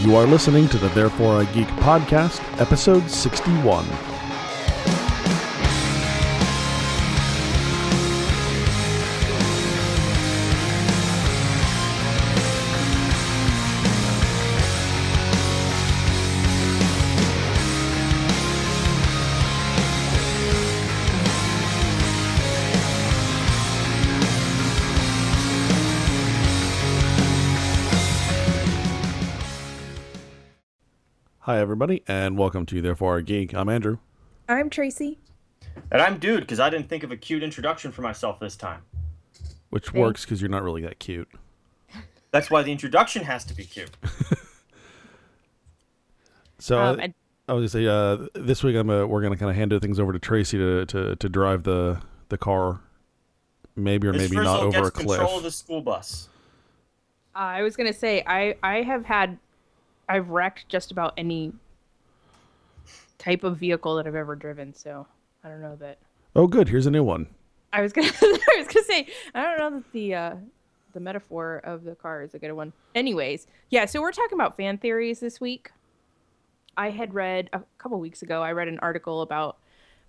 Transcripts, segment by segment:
You are listening to the Therefore I Geek podcast, episode 61. Hi, everybody, and welcome to Therefore I Geek. I'm Andrew. I'm Tracy. And I'm dude because I didn't think of a cute introduction for myself this time. Which Thanks. works because you're not really that cute. That's why the introduction has to be cute. So Um, I, and- I was gonna say uh, this week I'm uh we're gonna kind of hand things over to Tracy to, to, to drive the the car, maybe or Miss maybe not Frizzle over a cliff. control of the school bus. uh, I was gonna say I I have had I've wrecked just about any type of vehicle that I've ever driven. So I don't know that Oh, good. Here's a new one. I was gonna I was gonna say I don't know that the uh, the metaphor of the car is a good one. Anyways, yeah. So we're talking about fan theories this week. I had read a couple weeks ago. I read an article about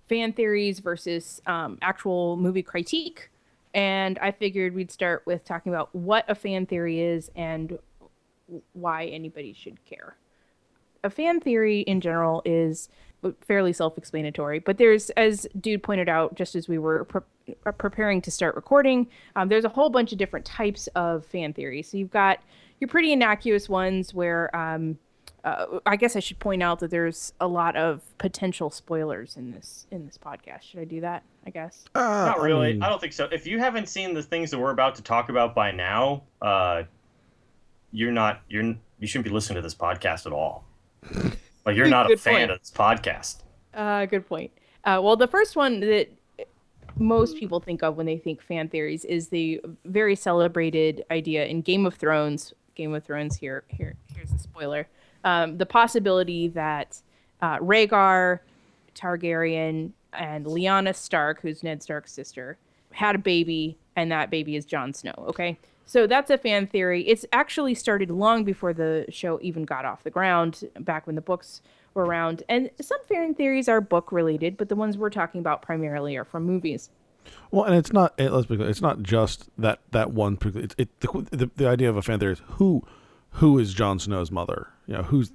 fan theories versus um, actual movie critique, and I figured we'd start with talking about what a fan theory is and why anybody should care. A fan theory in general is fairly self-explanatory, but there's, as Dude pointed out, just as we were pre- uh, preparing to start recording, um, there's a whole bunch of different types of fan theories. So you've got your pretty innocuous ones where um, uh, I guess I should point out that there's a lot of potential spoilers in this in this podcast. Should I do that? I guess. Uh, Not I really. mean, I don't think so. If you haven't seen the things that we're about to talk about by now, uh, you're not you're you shouldn't be listening to this podcast at all. Like you're not a fan point. of this podcast. Uh, good point. Uh, well, the first one that most people think of when they think fan theories is the very celebrated idea in Game of Thrones. Game of Thrones. Here, here, here's a spoiler. Um, the possibility that uh, Rhaegar Targaryen and Lyanna Stark, who's Ned Stark's sister, had a baby, and that baby is Jon Snow. Okay, so that's a fan theory. It's actually started long before the show even got off the ground, back when the books were around. And some fan theories are book related, but the ones we're talking about primarily are from movies. Well, and it's not. It, let's be clear. It's not just that that one. particular- It's it, the, the the idea of a fan theory is who who is Jon Snow's mother. You know who's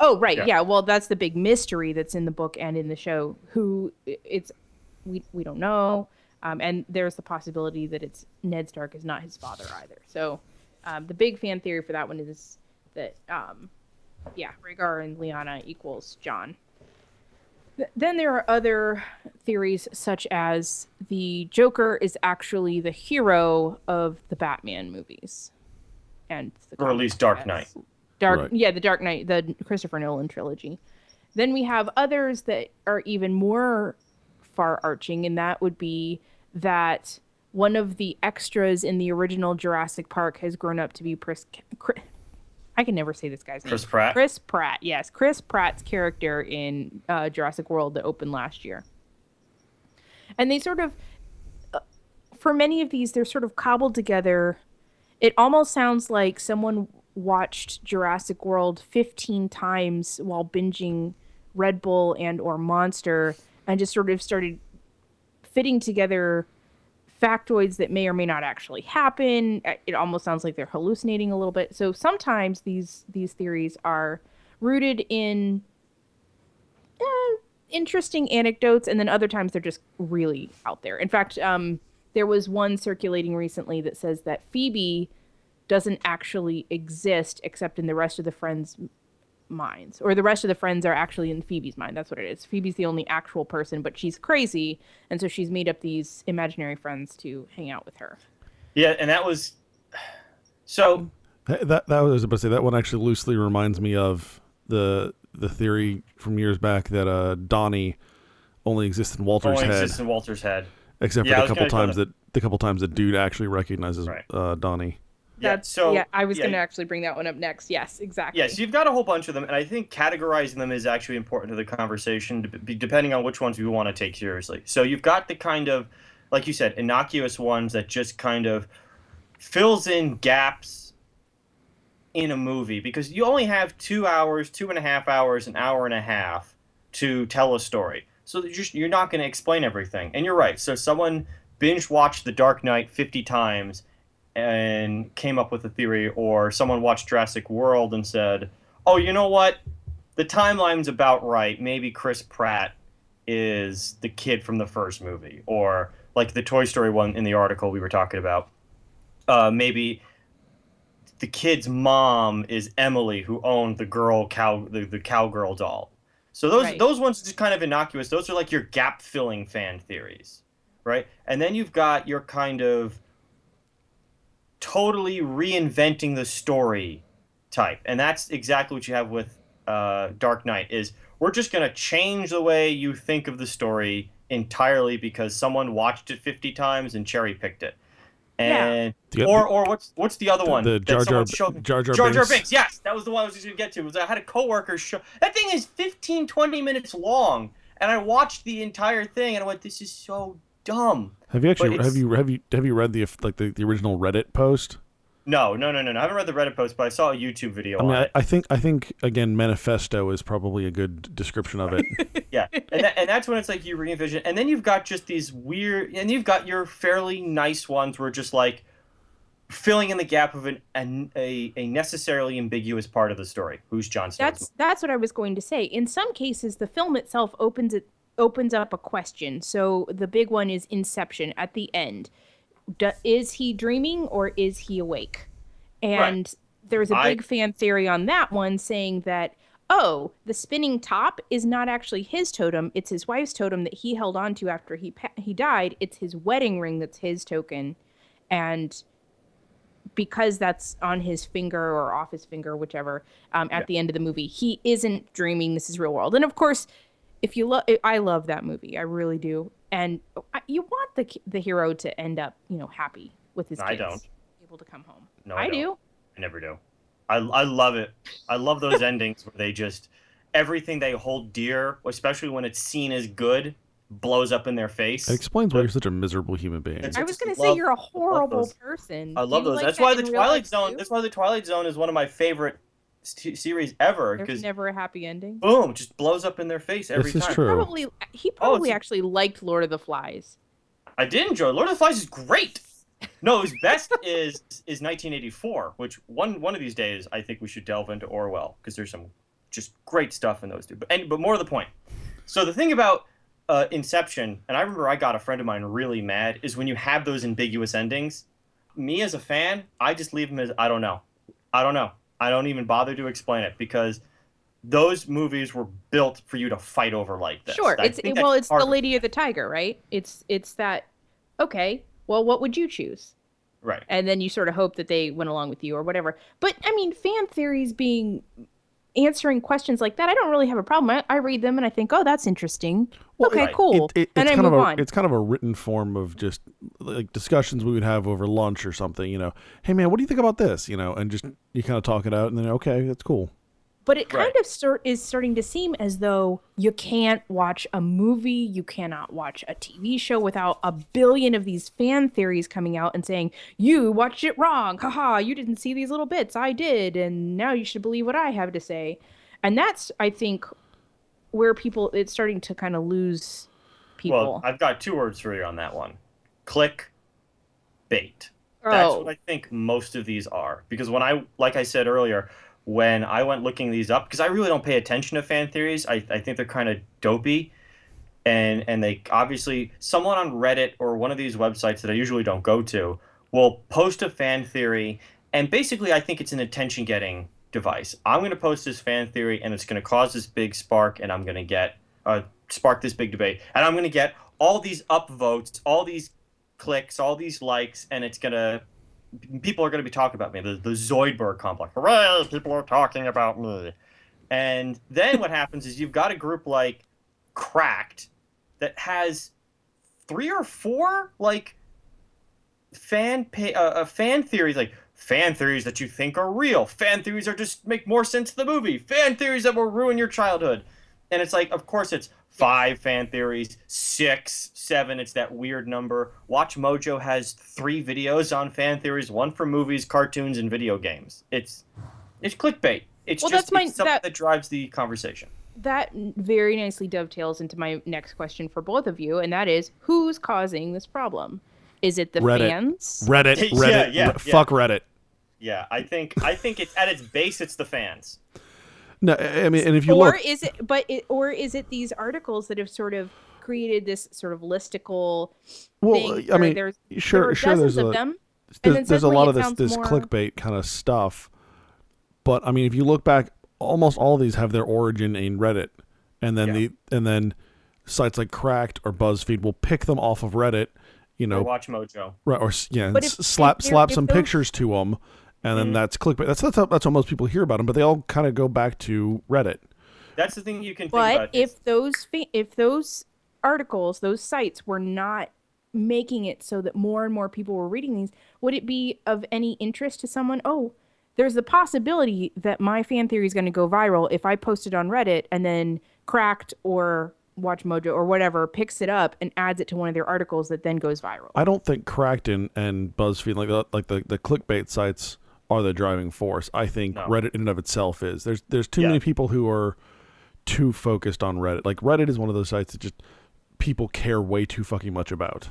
Oh, right. Yeah. Yeah. Well, that's the big mystery that's in the book and in the show. Who it's we we don't know. Um, and there's the possibility that it's Ned Stark is not his father either. So um, the big fan theory for that one is that um, yeah, Rhaegar and Lyanna equals Jon. Th- Then there are other theories such as the Joker is actually the hero of the Batman movies, and the Or at least Dark Knight. Dark, Right. yeah, the Dark Knight, the Christopher Nolan trilogy. Then we have others that are even more far-arching, and that would be that one of the extras in the original Jurassic Park has grown up to be Pris. Chris, I can never say this guy's name. Chris Pratt. Chris Pratt, yes, Chris Pratt's character in uh, Jurassic World that opened last year. And they sort of, uh, for many of these, they're sort of cobbled together. It almost sounds like someone watched Jurassic World 15 times while binging Red Bull and or Monster and just sort of started fitting together factoids that may or may not actually happen. Uh, It almost sounds like they're hallucinating a little bit. So sometimes these these theories are rooted in eh, interesting anecdotes, and then other times they're just really out there. In fact, um, there was one circulating recently that says that Phoebe doesn't actually exist except in the rest of the friends' minds, or the rest of the friends are actually in Phoebe's mind. That's what it is. Phoebe's the only actual person, but she's crazy, and so she's made up these imaginary friends to hang out with her. Yeah, and that was so that that, that was about to say that one actually loosely reminds me of the the theory from years back that uh Donnie only exists in Walter's only head, exists in Walter's head. except Yeah, for was the couple times to- that the couple times that dude actually recognizes Right. uh, Donnie. Yeah, That's so yeah. I was yeah, gonna actually bring that one up next. Yes, exactly. Yes, you've got a whole bunch of them, and I think categorizing them is actually important to the conversation, depending on which ones we want to take seriously. So you've got the kind of, like you said, innocuous ones that just kind of fills in gaps in a movie because you only have two hours, two and a half hours, an hour and a half to tell a story. So just, you're not going to explain everything. And you're right. So someone binge watched The Dark Knight 50 times and came up with a theory, or someone watched Jurassic World and said, oh, you know what? The timeline's about right. Maybe Chris Pratt is the kid from the first movie, or like the Toy Story one in the article we were talking about. Uh, maybe the kid's mom is Emily, who owned the girl cow the, the cowgirl doll. So those Right. those ones are just kind of innocuous. Those are like your gap filling fan theories, right? And then you've got your kind of totally reinventing the story type, and that's exactly what you have with uh, Dark Knight. Is we're just gonna change the way you think of the story entirely because someone watched it 50 times and cherry picked it. Yeah. And The- or or what's what's the other the- one? the Jar Jar- showed? Jar Jar Jar Jar Binks. Binks. Yes, that was the one I was just gonna get to. Was I had a coworker show that thing is 15, 20 minutes long, and I watched the entire thing and I went, "This is so dumb." Have you actually have you have you have you read the like the, the original Reddit post? No, no, no, no, no. I haven't read the Reddit post, but I saw a YouTube video I mean, on I, it. I think I think again, manifesto is probably a good description of it. Yeah, and that, and that's when it's like you re-envision, and then you've got just these weird, and you've got your fairly nice ones where just like filling in the gap of an, an a a necessarily ambiguous part of the story. Who's Jon Snow's That's that's what I was going to say. In some cases, the film itself opens it opens up a question. So the big one is Inception at the end. Do, is he dreaming or is he awake? And there's a big fan theory on that one saying that oh, the spinning top is not actually his totem; it's his wife's totem that he held on to after he pa- he died. It's his wedding ring that's his token, and because that's on his finger or off his finger, whichever, um, at Yeah. the end of the movie, he isn't dreaming. This is real world. And of course, if you love, I love that movie. I really do. And I- you want the the hero to end up, you know, happy with his I kids, don't. able to come home. No, I I, don't. do. I never do. I, I love it. I love those endings where they just everything they hold dear, especially when it's seen as good, blows up in their face. It explains why you're such a miserable human being. I I was going to say you're a horrible those. person. I love those. like that's that why the Twilight Zone. too? That's why the Twilight Zone is one of my favorite st- series ever There's because never a happy ending. boom, just blows up in their face every This is time. true. Probably he probably it's- actually liked Lord of the Flies. I did enjoy. Lord of the Flies is great. No, his best is is 1984, which one one of these days I think we should delve into Orwell because there's some just great stuff in those two. But and, but more to the point. So the thing about uh, Inception, and I remember I got a friend of mine really mad, is when you have those ambiguous endings. Me as a fan, I just leave them as I don't know, I don't know. I don't even bother to explain it because those movies were built for you to fight over like this. Sure. I It's well, it's the. Lady of the Tiger, right? It's it's that. Okay. Well, what would you choose? right. And then you sort of hope that they went along with you or whatever. But I mean, fan theories being answering questions like that, I don't really have a problem. I, I read them and I think, oh, that's interesting. Well, okay, it- cool. It, it, and I kind move of a on. it's kind of a written form of just like discussions we would have over lunch or something. You know, hey man, what do you think about this? You know, and just you kind of talk it out, and then okay, that's cool. But it kind Right. of start, is starting to seem as though you can't watch a movie, you cannot watch a TV show without a billion of these fan theories coming out and saying, You watched it wrong. Haha, you didn't see these little bits. I did. And now you should believe what I have to say. And that's, I think, where people, it's starting to kind of lose people. Well, I've got two words for you on that one. Click bait. That's oh, what I think most of these are. Because when I, like I said earlier, when I went looking these up, because I really don't pay attention to fan theories, I, I think they're kind of dopey. And, and they obviously, someone on Reddit or one of these websites that I usually don't go to will post a fan theory. And basically, I think it's an attention getting device. I'm going to post this fan theory and it's going to cause this big spark, and I'm going to get, uh, spark this big debate. And I'm going to get all these upvotes, all these clicks, all these likes, and it's gonna people are gonna be talking about me. The the Zoidberg complex. Hooray! People are talking about me. And then what happens is you've got a group like Cracked that has three or four like fan pa- uh, uh, fan theories like fan theories that you think are real fan theories are just make more sense to the movie fan theories that will ruin your childhood and it's like of course it's five fan theories six seven it's that weird number watch mojo has three videos on fan theories one for movies cartoons and video games it's It's clickbait. It's Well, just that's my- it's something that- that drives the conversation. That very nicely dovetails into my next question for both of you, and that is who's causing this problem? Is it the Reddit. fans? Reddit, Yeah, Reddit, yeah, Re- yeah. fuck Reddit. Yeah, I think I think it's at its base, it's the fans. No, I I mean, and if you or look, is it but it, or is it these articles that have sort of created this sort of listicle well, thing I mean, there's sure, there sure, there's of a them there's, then there's a lot of this this more- clickbait kind of stuff. But I mean, if you look back, almost all of these have their origin in Reddit, and then Yeah. the and then sites like Cracked or BuzzFeed will pick them off of Reddit, you Or know, Watch Mojo. right, or yeah, and But s- if- slap if slap some those- pictures to them, and then Mhm. that's clickbait. That's that's how, that's how most people hear about them, but they all kind of go back to Reddit. That's the thing you can think But about. is- if those if those articles, those sites were not making it so that more and more people were reading these, would it be of any interest to someone? Oh, there's the possibility that my fan theory is going to go viral if I post it on Reddit and then Cracked or Watch Mojo or whatever picks it up and adds it to one of their articles that then goes viral. I don't think Cracked and, and BuzzFeed like like the, the clickbait sites are the driving force. I think No. Reddit in and of itself is. There's there's too Yeah. many people who are too focused on Reddit. Like Reddit is one of those sites that just people care way too fucking much about.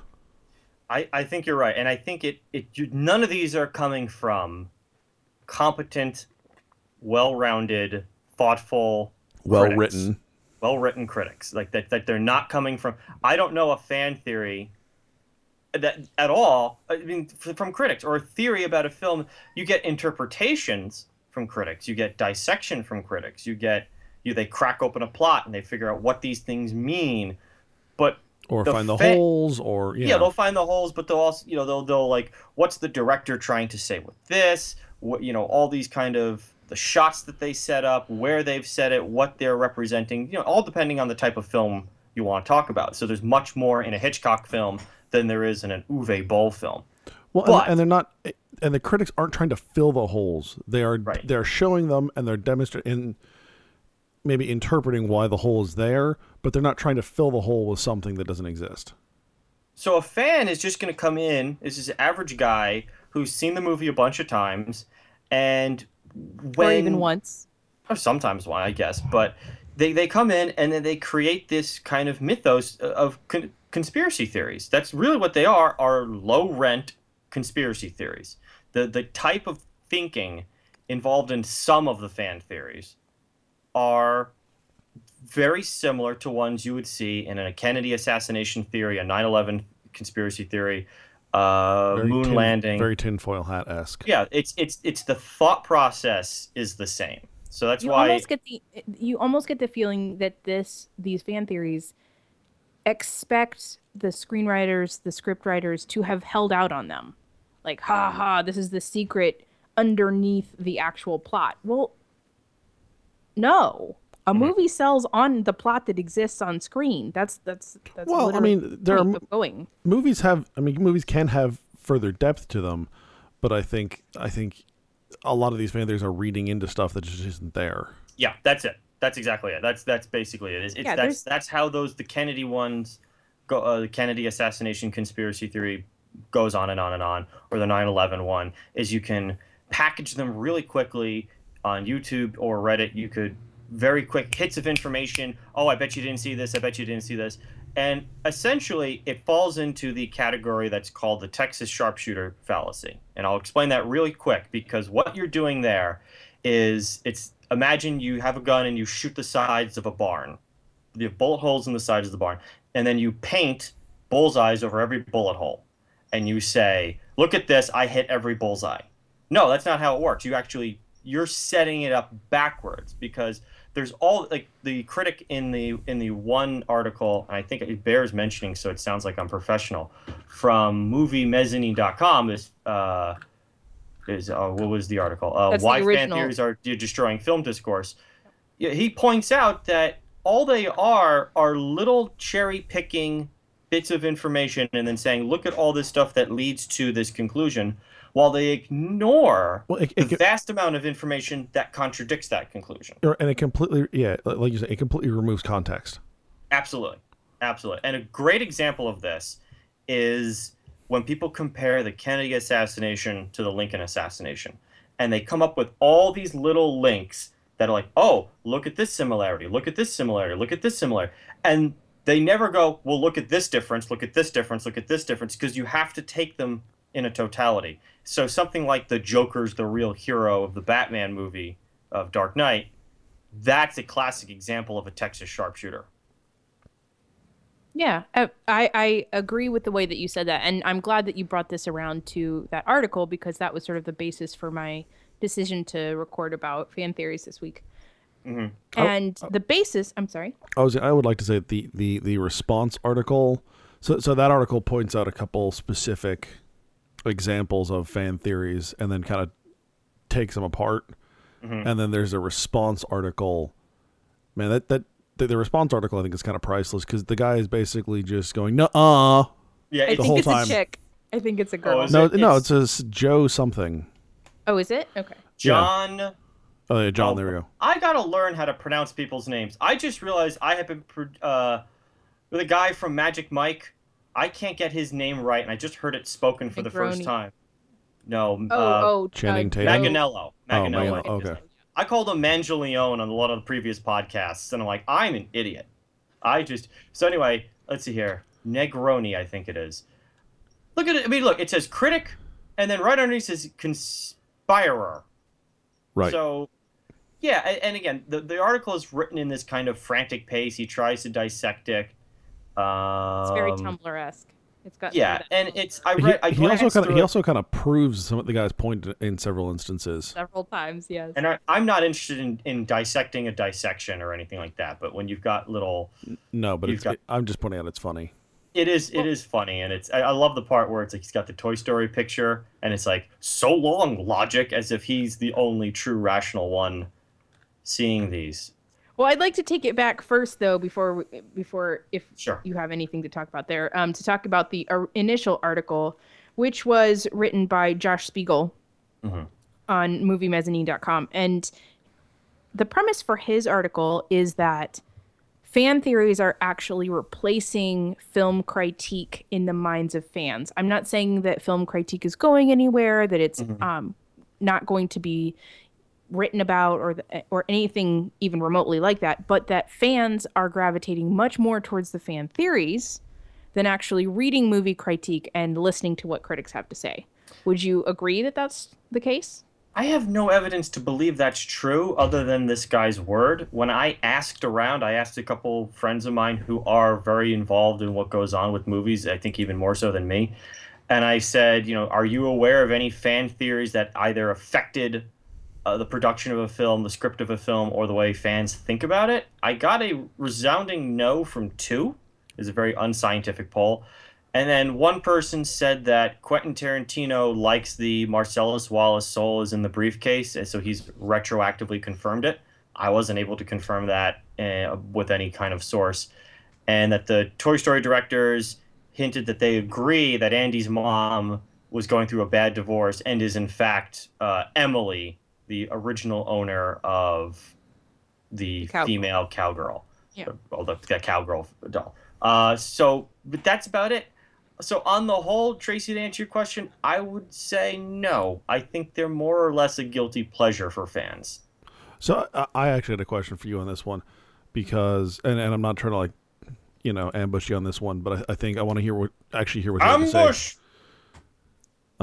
I, I think you're right, and I think it, it you, none of these are coming from competent, well-rounded, thoughtful, well-written, well-written critics. Like that, that they're not coming from. I don't know a fan theory that at all. I mean, from critics or a theory about a film, you get interpretations from critics. You get dissection from critics. You get you they crack open a plot and they figure out what these things mean. But Or the find the fa- holes or yeah. yeah, they'll find the holes, but they'll also, you know, they'll they'll like, what's the director trying to say with this? What you know, all these kind of the shots that they set up, where they've set it, what they're representing, you know, all depending on the type of film you want to talk about. So there's much more in a Hitchcock film than there is in an Uwe Boll film. Well, But- and, and they're not, and the critics aren't trying to fill the holes. They are Right. they're showing them and they're demonstrating, maybe interpreting why the hole is there, but they're not trying to fill the hole with something that doesn't exist. So a fan is just going to come in, this is this average guy who's seen the movie a bunch of times, and when or even once. or sometimes one, I guess, but they, they come in and then they create this kind of mythos of con- conspiracy theories. That's really what they are, are low rent conspiracy theories. The, the type of thinking involved in some of the fan theories are very similar to ones you would see in a Kennedy assassination theory, a 9/11 conspiracy theory, uh, Very moon tin- landing. very tinfoil hat esque. Yeah, it's it's it's the thought process is the same. So that's you why almost get the you almost get the feeling that this these fan theories expect the screenwriters, the script writers to have held out on them. Like, ha ha, this is the secret underneath the actual plot. Well, no. A Mm-hmm. movie sells on the plot that exists on screen. That's that's that's Well, I mean, there are point mo- of going. movies have i mean movies can have further depth to them but i think i think a lot of these fan theories are reading into stuff that just isn't there Yeah, that's it. That's exactly it. That's that's basically it. It's, Yeah, that's that's how those the Kennedy ones go. Uh, the Kennedy assassination conspiracy theory goes on and on and on, or the 9/11 one is you can package them really quickly on YouTube or Reddit. You could very quick hits of information. Oh, I bet you didn't see this. I bet you didn't see this. And essentially, it falls into the category that's called the Texas sharpshooter fallacy. And I'll explain that really quick because what you're doing there is it's imagine you have a gun and you shoot the sides of a barn. You have bullet holes in the sides of the barn, and then you paint bullseyes over every bullet hole. And you say, "Look at this! I hit every bullseye." No, that's not how it works. You actually you're setting it up backwards because there's all like the critic in the in the one article, and I think it bears mentioning, so it sounds like I'm professional. From MovieMezzanine.com, this uh, is uh, what was the article? Uh, That's the why fan theories are destroying film discourse. Yeah, He points out that all they are are little cherry picking bits of information and then saying, look at all this stuff that leads to this conclusion, while they ignore well it, it, can- vast amount of information that contradicts that conclusion. and it completely yeah like you said it completely removes context Absolutely. Absolutely. And a great example of this is when people compare the Kennedy assassination to the Lincoln assassination. and they come up with all these little links that are like, oh, look at this similarity, look at this similarity, look at this similarity, and they never go, well, look at this difference, look at this difference, look at this difference, because you have to take them in a totality. So something like the Joker's the real hero of the Batman movie of Dark Knight, that's a classic example of a Texas sharpshooter. Yeah, uh, I, I agree with the way that you said that. And I'm glad that you brought this around to that article because that was sort of the basis for my decision to record about fan theories this week. hmm And the basis, I'm sorry. I was I would like to say the the the response article. So so that article points out a couple specific examples of fan theories and then kind of takes them apart. Mhm. And then there's a response article. Man, that that the, the response article I think is kind of priceless because the guy is basically just going no uh Yeah, I it's, think whole it's time. a chick. I think it's a girl. is no it- no it's- it says Joe something. oh, is it? Okay. John. Oh yeah, John. Oh, there we go. I gotta learn how to pronounce people's names. I just realized I have been uh, with a guy from Magic Mike. I can't get his name right, and I just heard it spoken for the first time. No, Oh, uh, oh, Channing uh, Tatum? Joe- Manganiello. Oh, Manganiello. Manganiello, okay. I called him Mangeleone on a lot of the previous podcasts, and I'm like, I'm an idiot. I just so anyway. Let's see here, Negroni, I think it is. Look at it. I mean, look. It says critic, and then right underneath says conspirer. Right. So, yeah, and, and again, the, the article is written in this kind of frantic pace. He tries to dissect it. Um, It's very Tumblr esque. It's got Yeah, and it's I he. I he also kind of he also kind of proves some of the guy's point in several instances. several times. Yes. and I, I'm not interested in, in dissecting a dissection or anything like that. But when you've got little, No, but You've it's, got- it, I'm just pointing out it's funny. it is it is funny, and it's I, I love the part where it's like he's got the Toy Story picture, and it's like so long logic, as if he's the only true rational one seeing these. Well, I'd like to take it back first, though, before before if Sure. you have anything to talk about there, um, to talk about the uh, initial article, which was written by Josh Spiegel Mhm. on MovieMezzanine.com, and the premise for his article is that fan theories are actually replacing film critique in the minds of fans. I'm not saying that film critique is going anywhere, that it's um, not going to be written about or the, or anything even remotely like that, but that fans are gravitating much more towards the fan theories than actually reading movie critique and listening to what critics have to say. Would you agree that that's the case? I have no evidence to believe that's true other than this guy's word. When I asked around, I asked a couple friends of mine who are very involved in what goes on with movies, I think even more so than me. And I said, you know, are you aware of any fan theories that either affected uh, the production of a film, the script of a film, or the way fans think about it? I got a resounding no from two. It's a very unscientific poll. And then one person said that Quentin Tarantino likes the Marcellus Wallace soul is in the briefcase, and so he's retroactively confirmed it. I wasn't able to confirm that uh, with any kind of source. And that the Toy Story directors hinted that they agree that Andy's mom was going through a bad divorce and is, in fact, uh, Emily, the original owner of the Cowgirl. female cowgirl. Yeah. Well, the, the cowgirl doll. Uh, so, but that's about it. So, on the whole, Tracy, to answer your question, I would say no. I think they're more or less a guilty pleasure for fans. So I, I actually had a question for you on this one because, and, and I'm not trying to like, you know, ambush you on this one, but I, I think I want to hear what actually hear what you have to say.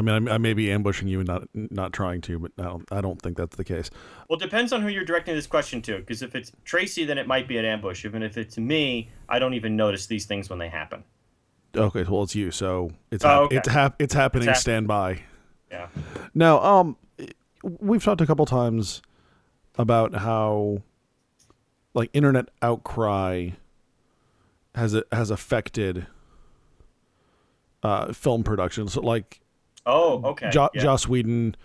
I mean, I, I may be ambushing you and not not trying to, but I don't I don't think that's the case. Well, it depends on who you're directing this question to. Because if it's Tracy, then it might be an ambush. Even if it's me, I don't even notice these things when they happen. Okay, well it's you, so it's Oh, hap- okay. it's hap- it's happening. It's hap- stand by. Yeah. Now, um, we've talked a couple times about how like internet outcry has it has affected uh, film production. So like Oh, okay. jo- yeah. Joss Whedon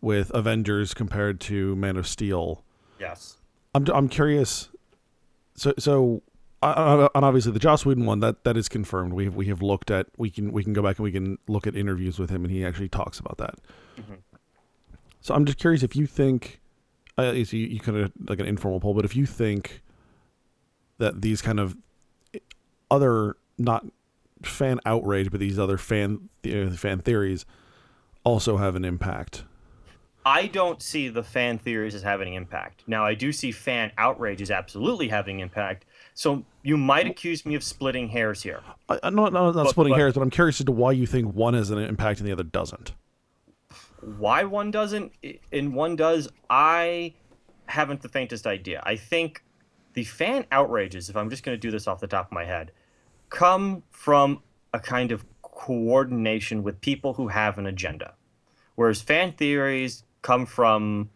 with Avengers compared to Man of Steel. Yes. I'm I'm curious. So so. And obviously, the Joss Whedon one that that is confirmed. We have we have looked at. We can we can go back and we can look at interviews with him, and he actually talks about that. So I'm just curious if you think, uh, you, you kind of like an informal poll, but if you think that these kind of other not fan outrage, but these other fan the- fan theories also have an impact I don't see the fan theories as having impact. Now, I do see fan outrage as absolutely having impact. So you might accuse me of splitting hairs here. I, I'm not, not, not But- splitting but- hairs, but I'm curious as to why you think one has an impact and the other doesn't. Why one doesn't and one does, I haven't the faintest idea. I think the fan outrages, if I'm just going to do this off the top of my head, come from a kind of coordination with people who have an agenda. Whereas fan theories come from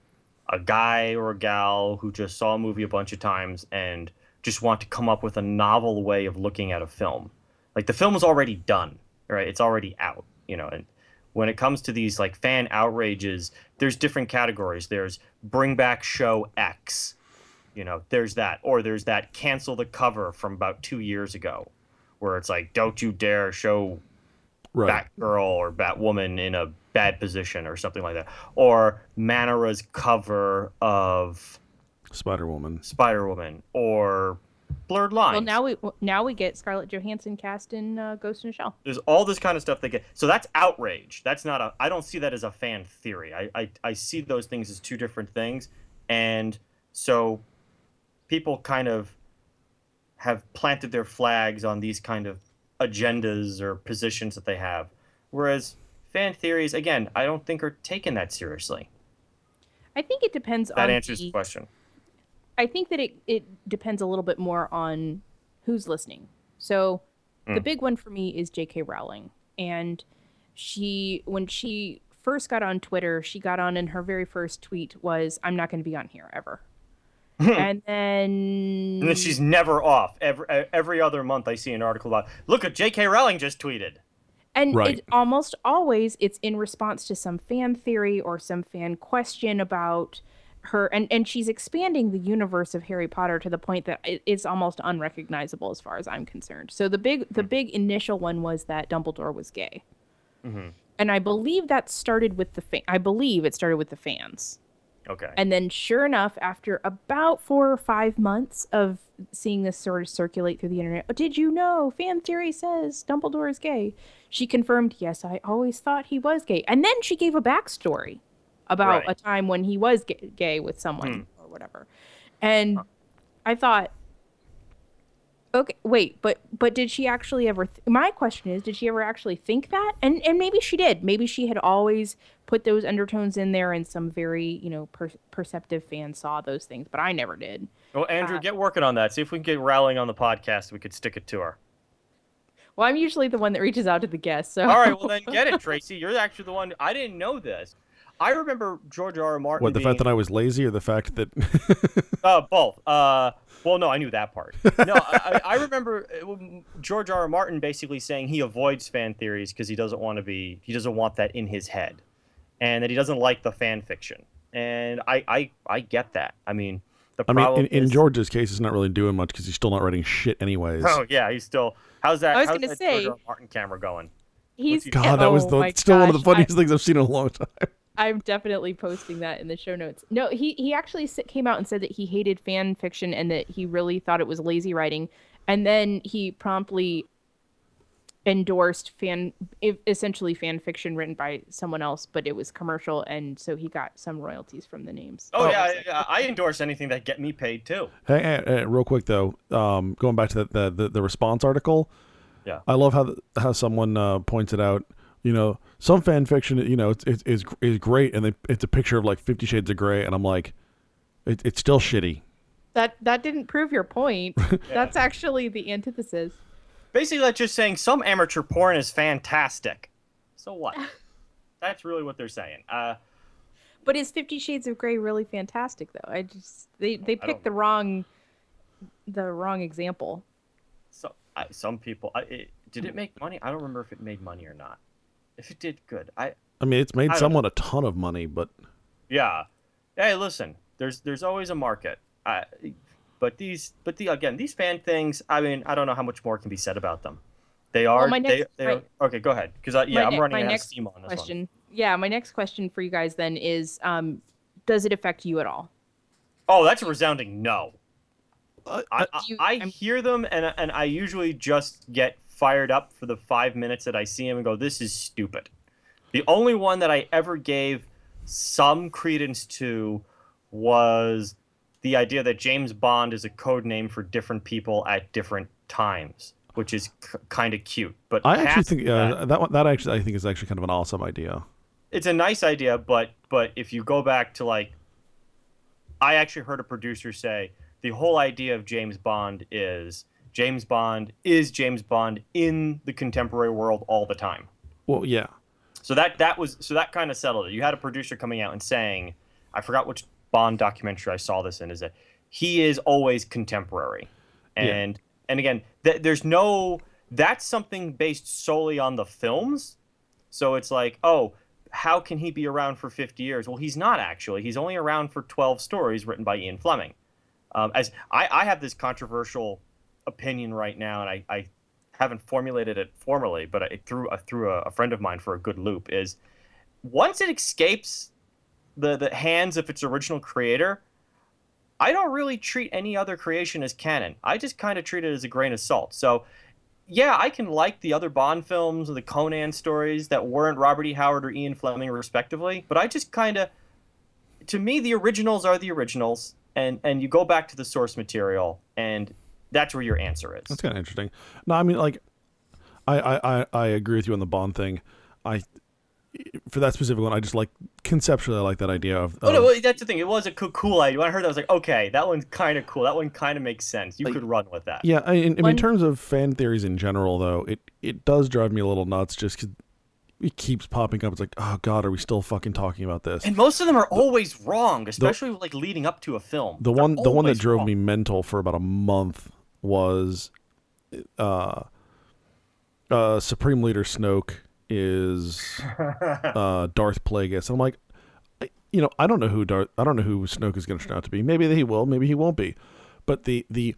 a guy or a gal who just saw a movie a bunch of times and just want to come up with a novel way of looking at a film. Like the film is already done, right? It's already out, you know. And when it comes to these like fan outrages, there's different categories. There's bring back show X, you know. There's that, or there's that cancel the cover from about two years ago, where it's like don't you dare show Right. Batgirl or Batwoman in a bad position or something like that. Or Manara's cover of Spider Woman. Spider Woman or Blurred Lines. Well, now we now we get Scarlett Johansson cast in uh, Ghost in the Shell. There's all this kind of stuff that get so that's outrage. That's not a I don't see that as a fan theory. I, I, I see those things as two different things. And so people kind of have planted their flags on these kind of agendas or positions that they have. Whereas fan theories, again, I don't think are taken that seriously. I think it depends That on That answers the, the question. I think that it, it depends a little bit more on who's listening. So the Mm. big one for me is J.K. Rowling. And she, when she first got on Twitter, she got on and her very first tweet was, I'm not going to be on here ever. and then. And then she's never off. Every every other month, I see an article about. Look uh, at J.K. Rowling just tweeted. And Right. it almost always it's in response to some fan theory or some fan question about her and and she's expanding the universe of Harry Potter to the point that it's almost unrecognizable as far as I'm concerned. So the big the hmm. big initial one was that Dumbledore was gay. Mm-hmm. And I believe that started with the fa- I believe it started with the fans. Okay. And then, sure enough, after about four or five months of seeing this sort of circulate through the internet, oh, did you know? Fan theory says Dumbledore is gay. She confirmed, yes, I always thought he was gay. And then she gave a backstory about Right. a time when he was gay, gay with someone hmm. or whatever. And I thought, okay, wait, but but did she actually ever? Th- my question is, did she ever actually think that? And and maybe she did. Maybe she had always put those undertones in there, and some very you know per- perceptive fans saw those things, but I never did. Well, Andrew, uh, get working on that. See if we can get Rowling on the podcast. We could stick it to her. Well, I'm usually the one that reaches out to the guests. So All right, well then get it, Tracy. You're actually the one. I didn't know this. I remember George R. R. Martin. What the being, fact that I was lazy, or the fact that Uh, both. Uh, well, no, I knew that part. No, I, I I remember uh, George R. R. Martin basically saying he avoids fan theories because he doesn't want to be, he doesn't want that in his head, and that he doesn't like the fan fiction. And I, I, I get that. I mean, the I mean, in, in is, George's case, he's not really doing much because he's still not writing shit anyways. Oh yeah, he's still. How's that? I was gonna say- George R. R. Martin camera going? he's God, that was oh the, my still one of the gosh, I- funniest things I've seen in a long time. I'm definitely posting that in the show notes. No, he he actually came out and said that he hated fan fiction and that he really thought it was lazy writing, and then he promptly endorsed fan essentially fan fiction written by someone else, but it was commercial, and so he got some royalties from the names. Oh, Oh. yeah, I, I endorse anything that get me paid too. Hey, hey, hey, real quick though, um, going back to the, the the, the response article, Yeah. I love how how someone uh, pointed out, you know, some fan fiction, you know, it's, it's is is great, and they, it's a picture of like Fifty Shades of Grey, and I'm like, it, it's still shitty. That that didn't prove your point. That's actually the antithesis. Basically, that's just saying some amateur porn is fantastic. So what? That's really what they're saying. Uh, But is Fifty Shades of Grey really fantastic though? I just they they picked the wrong the wrong example. so I, some people, I, it, did it make money? I don't remember if it made money or not. If it did, good. I I mean, it's made I don't someone a ton of money, but yeah. Hey, listen. There's there's always a market. I, but these but the again these fan things. I mean, I don't know how much more can be said about them. They are. my next- they my- are okay, go ahead. Because yeah, I'm ne- running my out of next steam on this one. question. Yeah, my next question for you guys then is um does it affect you at all? Oh, that's a resounding no. I, I, I, You- I I'm- hear them and and I usually just get fired up for the five minutes that I see him and go, "This is stupid." The only one that I ever gave some credence to was the idea that James Bond is a code name for different people at different times, which is c- kind of cute. But I actually think that- uh, that one, that actually I think is actually kind of an awesome idea. it's a nice idea, but but if you go back to like, I actually heard a producer say the whole idea of James Bond is James Bond is James Bond in the contemporary world all the time. Well, yeah, So that that was so that kind of settled it. You had a producer coming out and saying, I forgot which Bond documentary I saw this in, is that he is always contemporary, Yeah. and and again, th- there's no that's something based solely on the films. So it's like, oh, how can he be around for 50 years? Well, he's not actually. He's only around for 12 stories written by Ian Fleming. Um, as I, I have this controversial opinion right now, and I, I haven't formulated it formally, but I threw I threw a, a friend of mine for a good loop. Is once it escapes the the hands of its original creator, I don't really treat any other creation as canon. I just kind of treat it as a grain of salt. So, yeah, I can like the other Bond films or the Conan stories that weren't Robert E. Howard or Ian Fleming, respectively, but I just kind of, to me, the originals are the originals, and and you go back to the source material, and that's where your answer is. that's kind of interesting. No, I mean like, I, I I I agree with you on the Bond thing. I for that specific one, I just like conceptually I like that idea of. Oh no, well, that's the thing. It was a cool, cool idea. When I heard that, I was like, okay, that one's kind of cool. That one kind of makes sense. You Like- could run with that. Yeah, I, I mean, in terms of fan theories in general, though, it it does drive me a little nuts just because it keeps popping up. It's like, oh god, are we still fucking talking about this? And most of them are always wrong, especially like leading up to a film. The They're one, the one that drove wrong. me mental for about a month was, uh, uh, Supreme Leader Snoke is uh, Darth Plagueis. I'm like, you know, I don't know who Darth, I don't know who Snoke is going to turn out to be. Maybe he will, maybe he won't be. But the the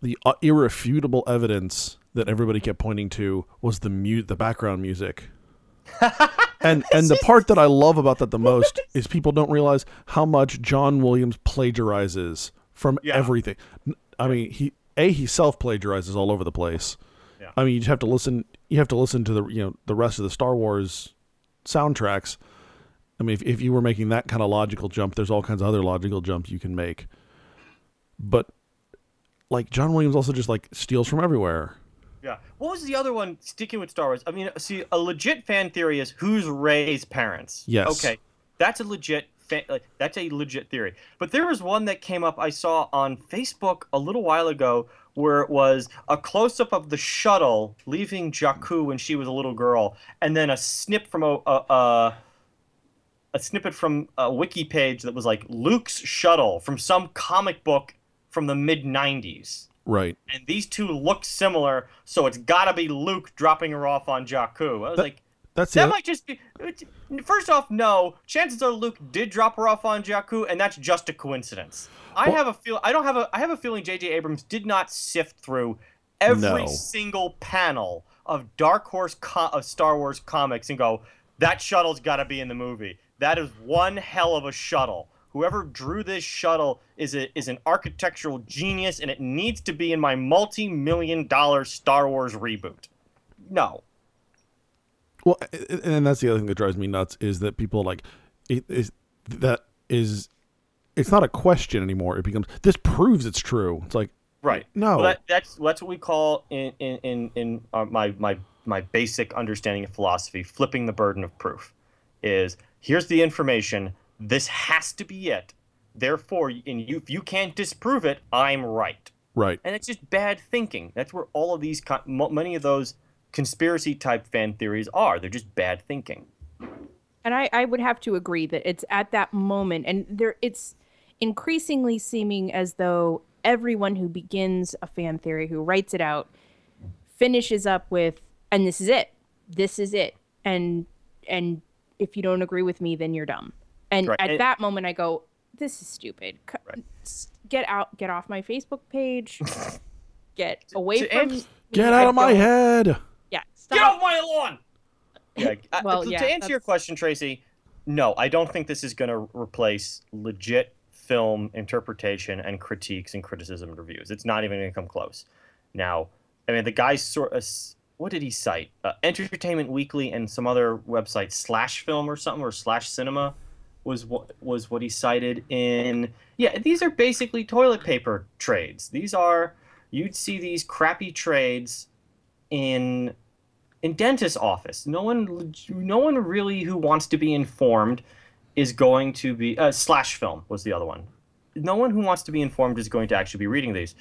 the uh, irrefutable evidence that everybody kept pointing to was the mu- the background music. and and the part that I love about that the most is people don't realize how much John Williams plagiarizes from Yeah. everything. I mean, he a he self plagiarizes all over the place. Yeah. I mean, you have to listen. You have to listen to the you know the rest of the Star Wars soundtracks. I mean, if, if you were making that kind of logical jump, there's all kinds of other logical jumps you can make. But like John Williams also just like steals from everywhere. Yeah. What was the other one? Sticking with Star Wars. I mean, see, a legit fan theory is who's Rey's parents. Yes. Okay, that's a legit. Fa- like, that's a legit theory. But there was one that came up I saw on Facebook a little while ago where it was a close up of the shuttle leaving Jakku when she was a little girl, and then a snip from a. a, a a snippet from a wiki page that was like Luke's shuttle from some comic book from the mid 90s Right. and these two look similar, so it's got to be Luke dropping her off on Jakku. I was That- like, That's that it. might just be. First off, no. Chances are Luke did drop her off on Jakku, and that's just a coincidence. I Well- have a feel. I don't have a. I have a feeling J.J. Abrams did not sift through every No. single panel of Dark Horse co- of Star Wars comics and go, that shuttle's got to be in the movie. That is one hell of a shuttle. Whoever drew this shuttle is a, is an architectural genius, and it needs to be in my multi-million dollar Star Wars reboot. No. Well, and that's the other thing that drives me nuts is that people like it is that is it's not a question anymore. It becomes this proves it's true. It's like Right. No. Well, that, that's that's what we call in in in, in uh, my my my basic understanding of philosophy, flipping the burden of proof, is here's the information. This has to be it. Therefore, and you, if you can't disprove it, I'm right. right. And it's just bad thinking. That's where all of these, many of those conspiracy type fan theories are. They're just bad thinking. And I, I would have to agree that it's at that moment, and there it's increasingly seeming as though everyone who begins a fan theory, who writes it out, finishes up with, and this is it. This is it. And and if you don't agree with me, then you're dumb. And Right. at And- that moment, I go, "This is stupid. C- Right. Get out. Get off my Facebook page. get away to from. ans- me. Get I out of my don't- head. Yeah. Get off my lawn! Yeah. uh, Well, to yeah, answer your question, Tracy, no, I don't think this is going to replace legit film interpretation and critiques and criticism and reviews. It's not even going to come close. Now, I mean, the guy sort of. What did he cite? Uh, Entertainment Weekly and some other website, Slash Film or something, or Slash Cinema. was what was what he cited in yeah these are basically toilet paper trades these are you'd see these crappy trades in in dentist office no one no one really who wants to be informed is going to be uh, slash film was the other one no one who wants to be informed is going to actually be reading these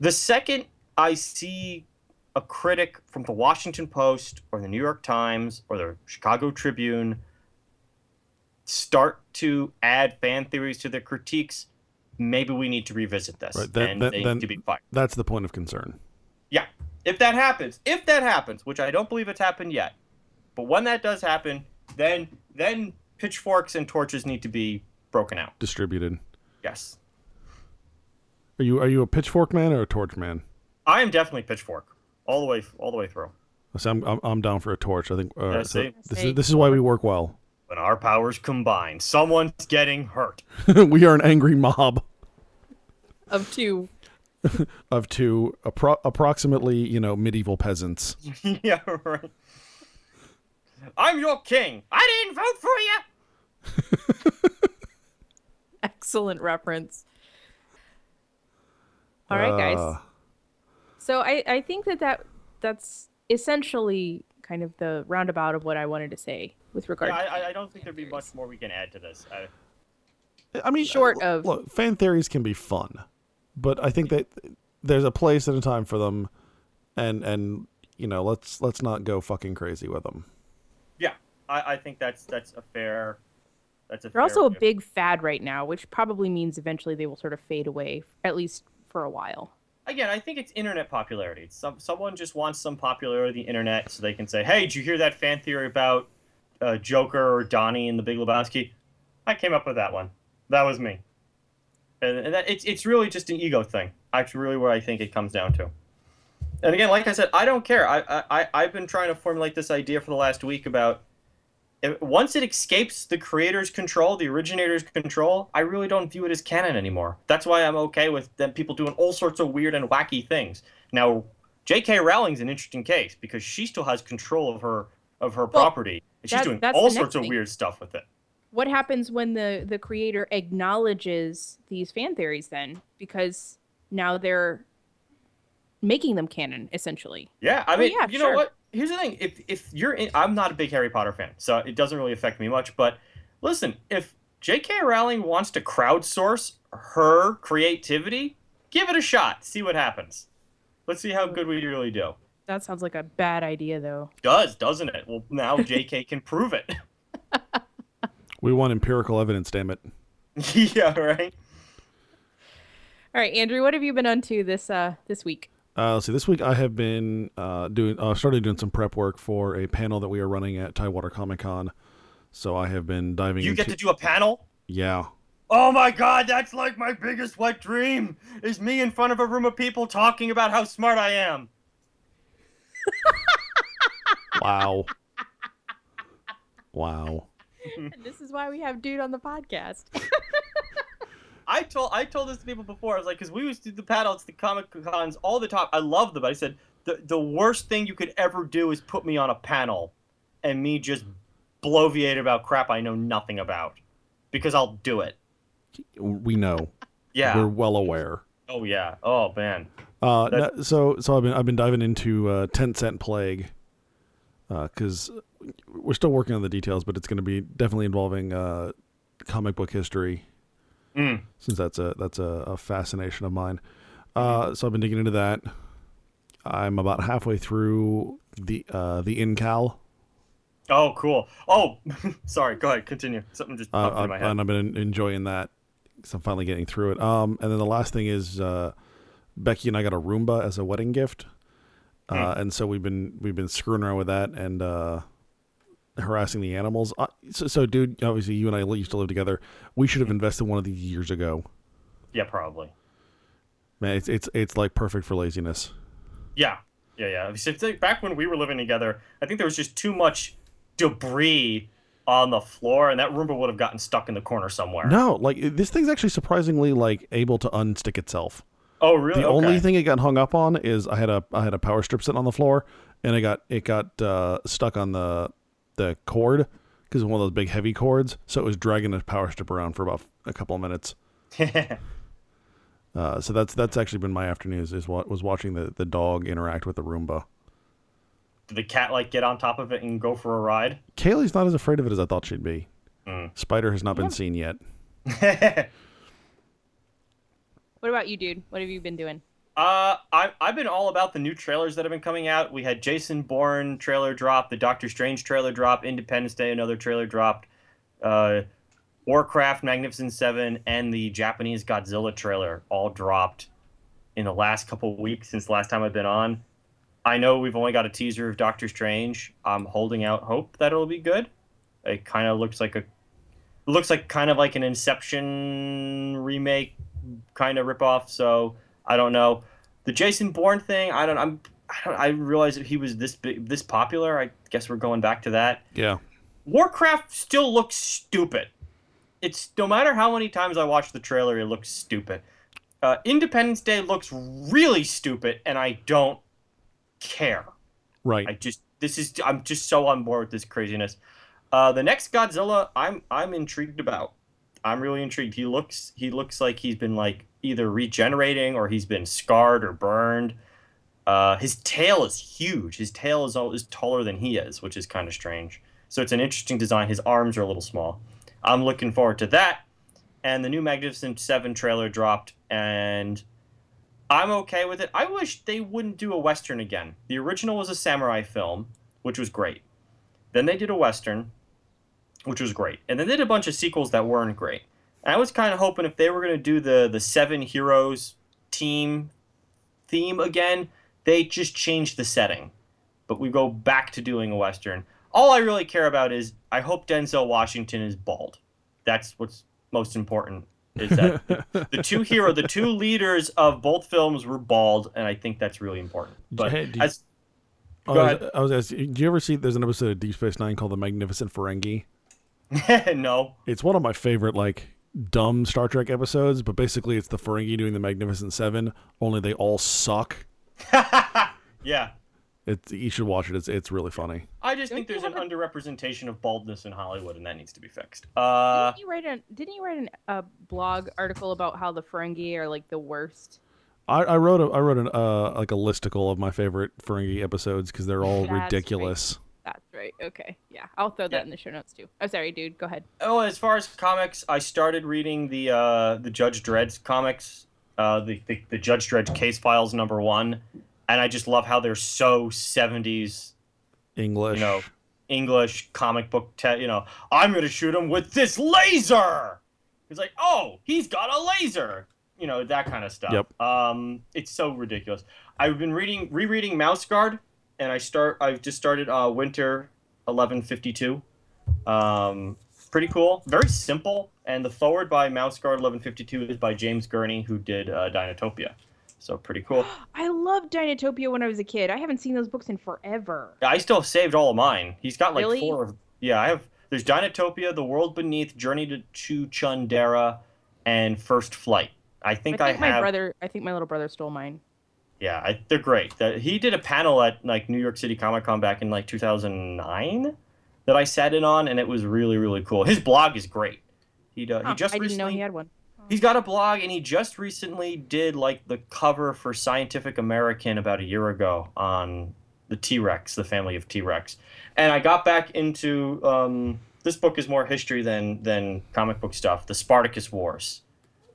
the second i see a critic from the washington post or the new york times or the chicago tribune start to add fan theories to their critiques, maybe we need to revisit this Right, that- and that- they then- need to be fired. That's the point of concern. Yeah, if that happens, if that happens, which I don't believe it's happened yet, but when that does happen, then then pitchforks and torches need to be broken out. Distributed. Yes, Are you are you a pitchfork man or a torch man? I am definitely pitchfork all the way all the way through. So I'm, I'm I'm down for a torch. I think. Uh, Yeah, so see? this See? is this is why we work well. When our powers combine, someone's getting hurt. we are an angry mob Of two. of two appro- approximately you know medieval peasants. yeah, right. I'm your king. I didn't vote for you. Excellent reference. All right, Uh, guys. So I, I think that, that that's essentially kind of the roundabout of what I wanted to say with regard Yeah, to I, I- I don't think there'd be much more we can add to this. I, I mean, Short uh, of- look, fan theories can be fun, but I think that there's a place and a time for them, and and you know let's let's not go fucking crazy with them. yeah, I, I think that's that's a fair. That's a. They're fair also a view. big fad right now, which probably means eventually they will sort of fade away, at least for a while. Again, I think it's internet popularity. Some someone just wants some popularity on the internet, so they can say, "Hey, did you hear that fan theory about uh, Joker or Donnie in The Big Lebowski?" I came up with that one. That was me. And, and that, it's it's really just an ego thing. Actually, really, where I think it comes down to. And again, like I said, I don't care. I I I've been trying to formulate this idea for the last week about. If, once it escapes the creator's control, the originator's control, I really don't view it as canon anymore. That's why I'm okay with them people doing all sorts of weird and wacky things. Now, J.K. Rowling's an interesting case because she still has control of her of her property, and she's doing all sorts next of weird stuff with it. What happens when the the creator acknowledges these fan theories then? Because now they're making them canon essentially. Yeah, I mean, yeah, you sure. know what? Here's the thing: if if you're in, I'm not a big Harry Potter fan, so it doesn't really affect me much. But listen, if J.K. Rowling wants to crowdsource her creativity, give it a shot. See what happens. Let's see how good we really do. That sounds like a bad idea though. Does doesn't it? Well, now J.K. can prove it. We want empirical evidence, damn it. yeah, right. All right, Andrew, what have you been onto this uh this week? Uh, let's see. This week I have been uh, doing. Uh, started doing some prep work for a panel that we are running at Tidewater Comic Con. So I have been diving You into. get to do a panel. yeah. Oh my god, that's like my biggest wet dream. Is me in front of a room of people talking about how smart I am. Wow. wow. and this is why we have dude on the podcast. I told I told this to people before. I was like, because we used to do the panels, the comic cons all the time. I love them. But I said the the worst thing you could ever do is put me on a panel, and me just bloviate about crap I know nothing about, because I'll do it. We know. Yeah. We're well aware. oh yeah. Oh man. Uh, That- no- so so I've been I've been diving into uh, Ten Cent Plague, because we're still working on the details, but it's going to be definitely involving uh, comic book history, Mm. since that's a that's a, a fascination of mine. Uh, so I've been digging into that. I'm about halfway through the uh, the Incal, Oh cool. Oh, sorry. Go ahead. Continue. Something just uh, popped in my head. and I've been enjoying that. So I'm finally getting through it. Um, and then the last thing is uh, Becky and I got a Roomba as a wedding gift, uh, and so we've been we've been screwing around with that and uh, harassing the animals. Uh, so, so, dude, obviously you and I used to live together. We should have invested one of these years ago. yeah, probably. Man, it's it's it's like perfect for laziness. Yeah, yeah, yeah. It's back when we were living together, I think there was just too much debris on the floor, and that Roomba would have gotten stuck in the corner somewhere. No, like this thing's actually surprisingly like able to unstick itself. Oh, really? The Okay. only thing it got hung up on is I had a I had a power strip sitting on the floor, and it got it got uh, stuck on the the cord because of one of those big heavy cords. So it was dragging his power strip around for about a couple of minutes. Uh, so that's that's actually been my afternoons is what was watching the, the dog interact with the Roomba. Did the cat like get on top of it and go for a ride? Kaylee's not as afraid of it as I thought she'd be. Mm. Spider has not been seen yet. What about you, dude? What have you been doing? Uh, I, I've been all about the new trailers that have been coming out. We had Jason Bourne trailer drop, the Doctor Strange trailer drop, Independence Day another trailer dropped, uh, Warcraft, Magnificent Seven, and the Japanese Godzilla trailer all dropped in the last couple weeks since the last time I've been on. I know we've only got a teaser of Doctor Strange. I'm holding out hope that it'll be good. It kind of looks like a looks like kind of like an Inception remake kind of ripoff. So I don't know. The Jason Bourne thing, I don't. I'm. I don't. I realized that he was this big, this popular. I guess we're going back to that. Yeah. Warcraft still looks stupid. It's no matter how many times I watch the trailer, it looks stupid. Uh, Independence Day looks really stupid, and I don't care. Right. I just this is I'm just so on board with this craziness. Uh, the next Godzilla, I'm I'm intrigued about. I'm really intrigued. He looks he looks like he's been like either regenerating or he's been scarred or burned. Uh, his tail is huge. His tail is all, is taller than he is, which is kind of strange. So it's an interesting design. His arms are a little small. I'm looking forward to that. And the new Magnificent Seven trailer dropped, and I'm okay with it. I wish they wouldn't do a western again. The original was a samurai film, which was great. Then they did a western, which was great. And then they did a bunch of sequels that weren't great. And I was kind of hoping if they were going to do the the seven heroes team theme again, they just changed the setting. But we go back to doing a western. All I really care about is I hope Denzel Washington is bald. That's what's most important. Is that the, the two hero, the two leaders of both films were bald, and I think that's really important. But Hey, do you- as Oh, Go I was- I was asking, do you ever see? There's an episode of Deep Space Nine called The Magnificent Ferengi. no, It's one of my favorite like dumb Star Trek episodes, but basically it's the Ferengi doing the Magnificent Seven. Only they all suck. yeah, It's you should watch it. It's it's really funny. I just think there's an underrepresentation of baldness in Hollywood, and that needs to be fixed. Uh, didn't you write an Didn't you write an, a blog article about how the Ferengi are like the worst? I, I wrote a I wrote an uh like a listicle of my favorite Ferengi episodes because they're all That's right. Ridiculous. That's right. Okay. Yeah, I'll throw that Yeah. in the show notes too. Oh, sorry, dude. Go ahead. Oh, as far as comics, I started reading the uh, the Judge Dredd comics, uh, the, the the Judge Dredd case files number one, and I just love how they're so seventies, English. you know, English comic book. Te- you know, I'm gonna shoot him with this laser. It's like, oh, he's got a laser. You know that kind of stuff. Yep. Um, it's so ridiculous. I've been reading, rereading Mouse Guard, and I start. I've just started uh, Winter 1152. Um, pretty cool. Very simple. And the forward by Mouse Guard 1152 is by James Gurney, who did uh, Dinotopia. So pretty cool. I loved Dinotopia when I was a kid. I haven't seen those books in forever. I still have saved all of mine. He's got like Really? four of. Yeah, I have. There's Dinotopia, The World Beneath, Journey to, to Chandara, and First Flight. I think I, I think my have. brother. I think my little brother stole mine. Yeah, I, they're great. That he did a panel at like New York City Comic Con back in like 2009 that I sat in on, and it was really really cool. His blog is great. He uh, Huh, he just I didn't recently know he had one. he's got a blog, and he just recently did like the cover for Scientific American about a year ago on the T Rex, the family of T Rex, and I got back into um, this book is more history than than comic book stuff. The Spartacus Wars.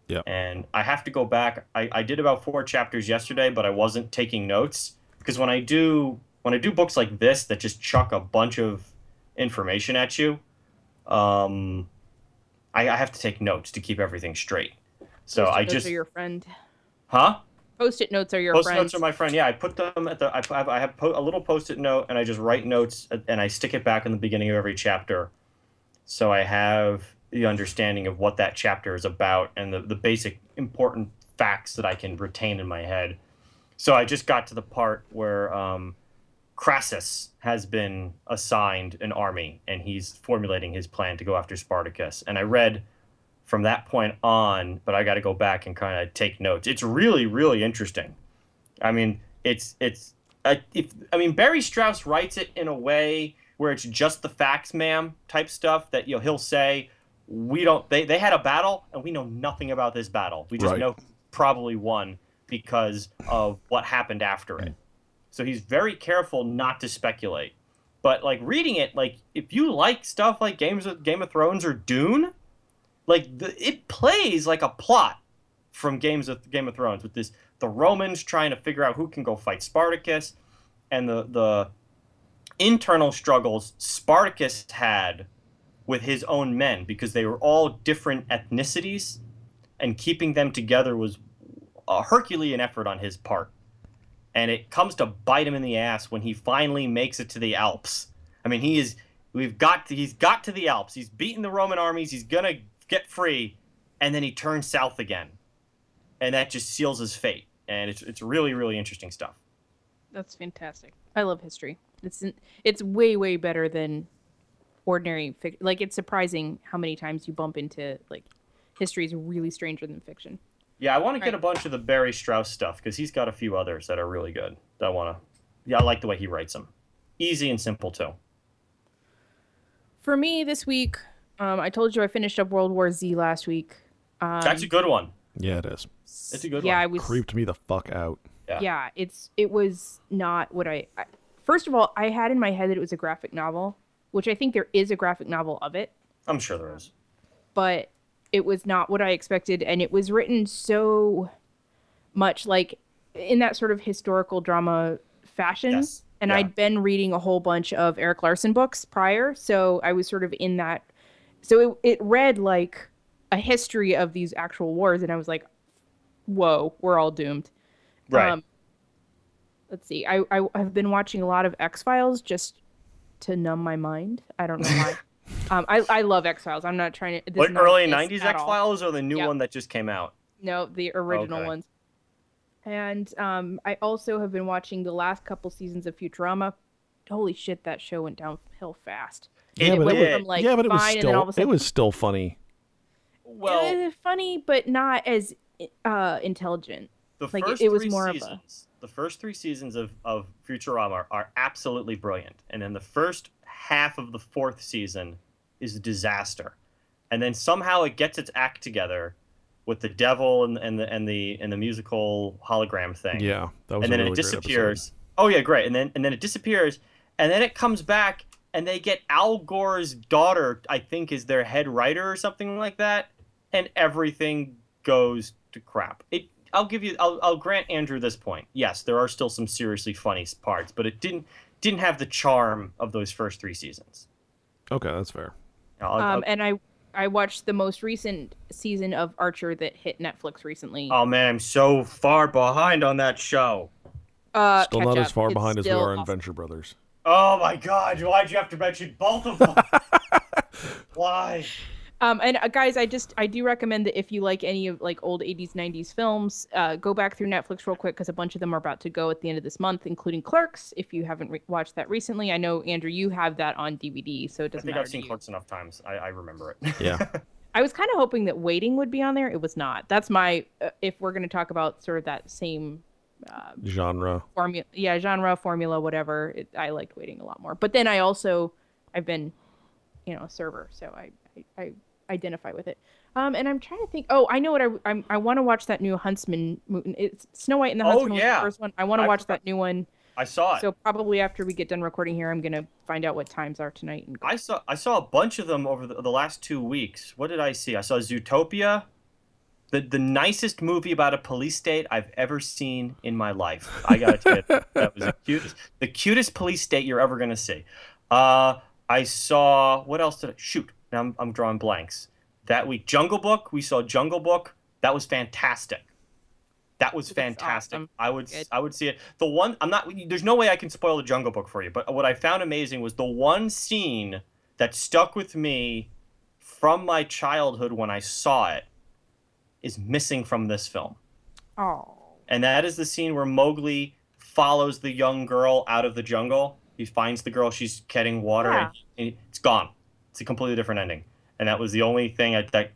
Yeah. And I have to go back. I, I did about four chapters yesterday, but I wasn't taking notes because when I do when I do books like this that just chuck a bunch of information at you, um, I, I have to take notes to keep everything straight. So Post-it I notes just are your friend. huh? Post-it notes are your Post friend. notes are my friend. Yeah, I put them at the. I have, I have po- a little post-it note, and I just write notes, and I stick it back in the beginning of every chapter, so I have the understanding of what that chapter is about and the, the basic important facts that I can retain in my head. So I just got to the part where um, Crassus has been assigned an army, and he's formulating his plan to go after Spartacus. And I read from that point on, but I got to go back and kind of take notes. It's really, really interesting. I mean, it's it's I, if I mean Barry Strauss writes it in a way where it's just the facts, ma'am, type stuff that you know he'll say, we don't. They they had a battle and we know nothing about this battle. We just Right. know probably won because of what happened after it. So he's very careful not to speculate. But like reading it, like if you like stuff like Games of Game of Thrones or Dune, like the, it plays like a plot from Games of Game of Thrones with this the Romans trying to figure out who can go fight Spartacus, and the the internal struggles Spartacus had with his own men because they were all different ethnicities, and keeping them together was a Herculean effort on his part. And it comes to bite him in the ass when he finally makes it to the Alps. I mean, he is. We've got. To, he's got to the Alps. He's beaten the Roman armies. He's gonna get free, and then he turns south again, and that just seals his fate. And it's it's really really interesting stuff. That's fantastic. I love history. It's it's way way better than ordinary fiction. Like it's surprising how many times you bump into like history is really stranger than fiction. Yeah, I want to get Right. a bunch of the Barry Strauss stuff because he's got a few others that are really good. That I want to. Yeah, I like the way he writes them. Easy and simple too. For me this week, um, I told you I finished up World War Z last week. Um, That's a good one. Yeah, it is. It's a good yeah, one. I was Creeped me the fuck out. Yeah. yeah it's it was not what I, I first of all i had in my head that it was a graphic novel which i think there is a graphic novel of it I'm sure there is. but it was not what i expected and it was written so much like in that sort of historical drama fashion Yes. and Yeah. i'd been reading a whole bunch of erik larson books prior so i was sort of in that so it, it read like a history of these actual wars and i was like whoa we're all doomed Right. um, let's see. I, I have been watching a lot of X Files just to numb my mind. I don't know why. um, I I love X Files. I'm not trying to. This What is early '90s X. Files or the new Yep. one that just came out? No, the original Okay. ones. And um, I also have been watching the last couple seasons of Futurama. Holy shit, that show went downhill fast. Yeah, It but went it, did. from like yeah, but it was fine, and then all of a still it was still funny. Well, it was funny, but not as uh, intelligent. The like, first it was three more of a- seasons, the first three seasons of, of Futurama are, are absolutely brilliant, and then the first half of the fourth season is a disaster, and then somehow it gets its act together with the devil and, and the and the and the musical hologram thing. Yeah, that was. and a then really it disappears. Oh yeah, great. And then and then it disappears, and then it comes back, and they get Al Gore's daughter. I think is their head writer or something like that, and everything goes to crap. It. I'll give you. I'll, I'll grant Andrew this point. Yes, there are still some seriously funny parts, but it didn't didn't have the charm of those first three seasons. Okay, that's fair. I'll- I'll- Um, and I I watched the most recent season of Archer that hit Netflix recently. oh man, I'm so far behind on that show. Uh, Still catch not as far It's behind as we still are in. Venture Brothers. Oh my god, why'd you have to mention both of them? Why? Um, and uh, guys, I just I do recommend that if you like any of like old 80s 90s films, uh, go back through Netflix real quick because a bunch of them are about to go at the end of this month, including Clerks. If you haven't re- watched that recently, I know Andrew, you have that on DVD, so it doesn't I think matter. I've seen. Clerks enough times. I, I remember it. Yeah. I was kind of hoping that Waiting would be on there. It was not. That's my uh, if we're going to talk about sort of that same Genre. formula yeah genre formula whatever it, i liked waiting a lot more but then i also i've been you know a server so i i, I identify with it um and i'm trying to think oh i know what i I'm, i want to watch that new huntsman movie it's snow white and the Oh, huntsman was yeah. first one i want to watch forgot- that new one I saw it. so probably after we get done recording here i'm gonna find out what times are tonight and I saw I saw a bunch of them over the, the last two weeks. What did I see? I saw Zootopia, the the nicest movie about a police state I've ever seen in my life. I gotta tell you, that was the cutest, the cutest police state you're ever gonna see. Uh, I saw what else did I shoot? Now I'm I'm drawing blanks. That week, Jungle Book. We saw Jungle Book. That was fantastic. That was fantastic. awesome. I would Good. I would see it. The one I'm not. There's no way I can spoil the Jungle Book for you. But what I found amazing was the one scene that stuck with me from my childhood when I saw it is missing from this film, oh and that is the scene where Mowgli follows the young girl out of the jungle. He finds the girl. She's getting water, Yeah. and it's gone. It's a completely different ending, and that was the only thing I, that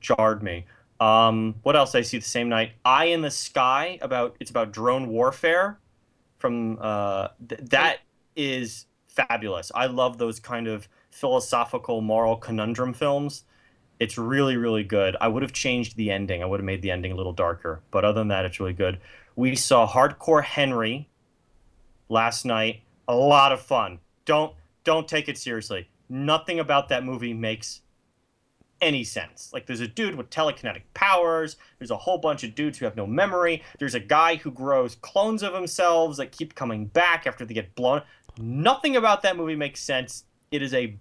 jarred me. Um, what else I see the same night? Eye in the Sky about it's about drone warfare. From uh, th- that is fabulous. I love those kind of philosophical, moral conundrum films. It's really, really good. I would have changed the ending. I would have made the ending a little darker, but other than that, it's really good. We saw Hardcore Henry last night. A lot of fun. Don't don't take it seriously. Nothing about that movie makes any sense. Like there's a dude with telekinetic powers, there's a whole bunch of dudes who have no memory, there's a guy who grows clones of themselves that keep coming back after they get blown. Nothing about that movie makes sense. It is a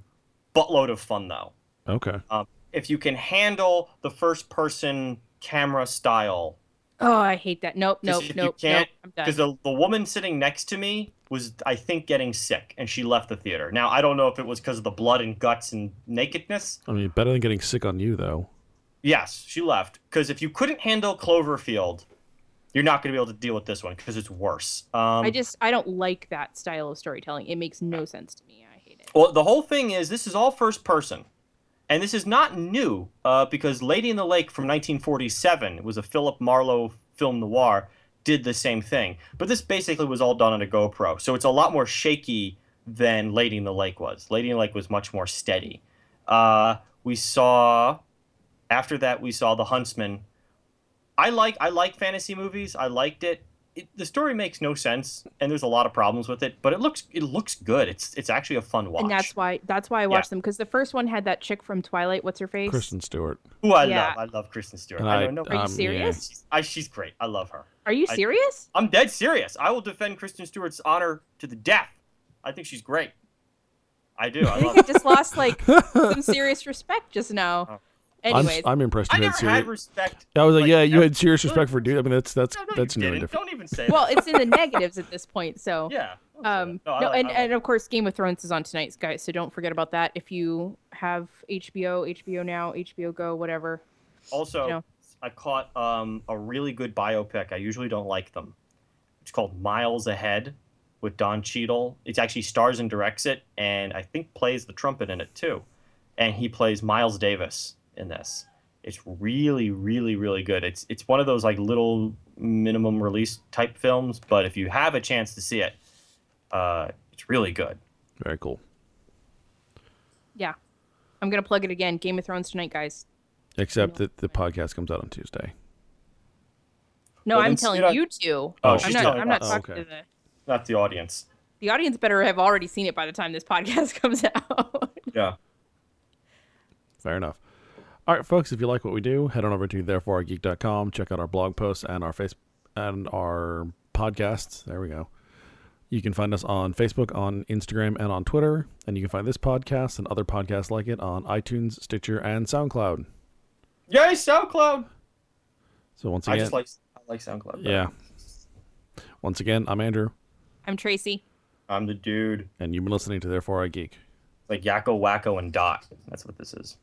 buttload of fun though. Okay. Um, if you can handle the first person camera style Oh, I hate that. Nope, nope, if you nope, can't- nope. I'm done. because the, the woman sitting next to me was i think getting sick and she left the theater now i don't know if it was because of the blood and guts and nakedness I mean, better than getting sick on you though. yes she left because if you couldn't handle cloverfield you're not going to be able to deal with this one because it's worse um, I just I don't like that style of storytelling. It makes no sense to me. I hate it. well the whole thing is this is all first person and this is not new uh, because lady in the lake from 1947 was a philip marlowe film noir did the same thing. But this basically was all done on a gopro so it's a lot more shaky than lady in the lake was. Lady in the lake was much more steady. Uh, we saw after that we saw the huntsman. I like i like fantasy movies. I liked it. It the story makes no sense and there's a lot of problems with it but it looks it looks good it's it's actually a fun watch And that's why that's why I watched them because the first one had that chick from Twilight. What's her face? Kristen Stewart. Who I Yeah. love. I love Kristen Stewart. And I I- don't know. Are you um, serious? She's, I, she's great. I love her. Are you serious? I'm dead serious. I will defend Kristen Stewart's honor to the death. I think she's great. I do. I I think her. I just lost like some serious respect just now. Oh. I'm, I'm impressed I you never had serious. had respect. I was like, yeah, you ever- had serious respect for dude. I mean, that's that's No, no, that's you no didn't. different. Don't even say well, it's in the negatives at this point. So yeah. um that. I no, like- and, I like- and of course game of thrones is on tonight guys so don't forget about that if you have hbo hbo now hbo go whatever also, you know. I caught um, a really good biopic. I usually don't like them. It's called Miles Ahead with Don Cheadle. It actually stars and directs it, and I think plays the trumpet in it too. And he plays Miles Davis in this. It's really, really, really good. It's it's one of those like little minimum release type films, but if you have a chance to see it, uh, it's really good. Very cool. yeah i'm gonna plug it again game of thrones tonight guys Except that the podcast comes out on Tuesday. no Well, i'm telling it on- you to Oh, i'm she's not telling i'm not us. talking Oh, okay. to the Not the audience. the audience better have already seen it by the time this podcast comes out Yeah. Fair enough. All right, folks, if you like what we do, head on over to thereforegeek.com, check out our blog posts and our face and our podcasts. There we go. You can find us on Facebook, on Instagram, and on Twitter, and you can find this podcast and other podcasts like it on iTunes, Stitcher, and SoundCloud. Yay, SoundCloud! So once again, I just like I like SoundCloud. better. yeah. Once again, I'm Andrew, i'm tracy I'm the dude. and you've been listening to Therefore I Geek. Like Yakko, Wakko, and Dot. That's what this is.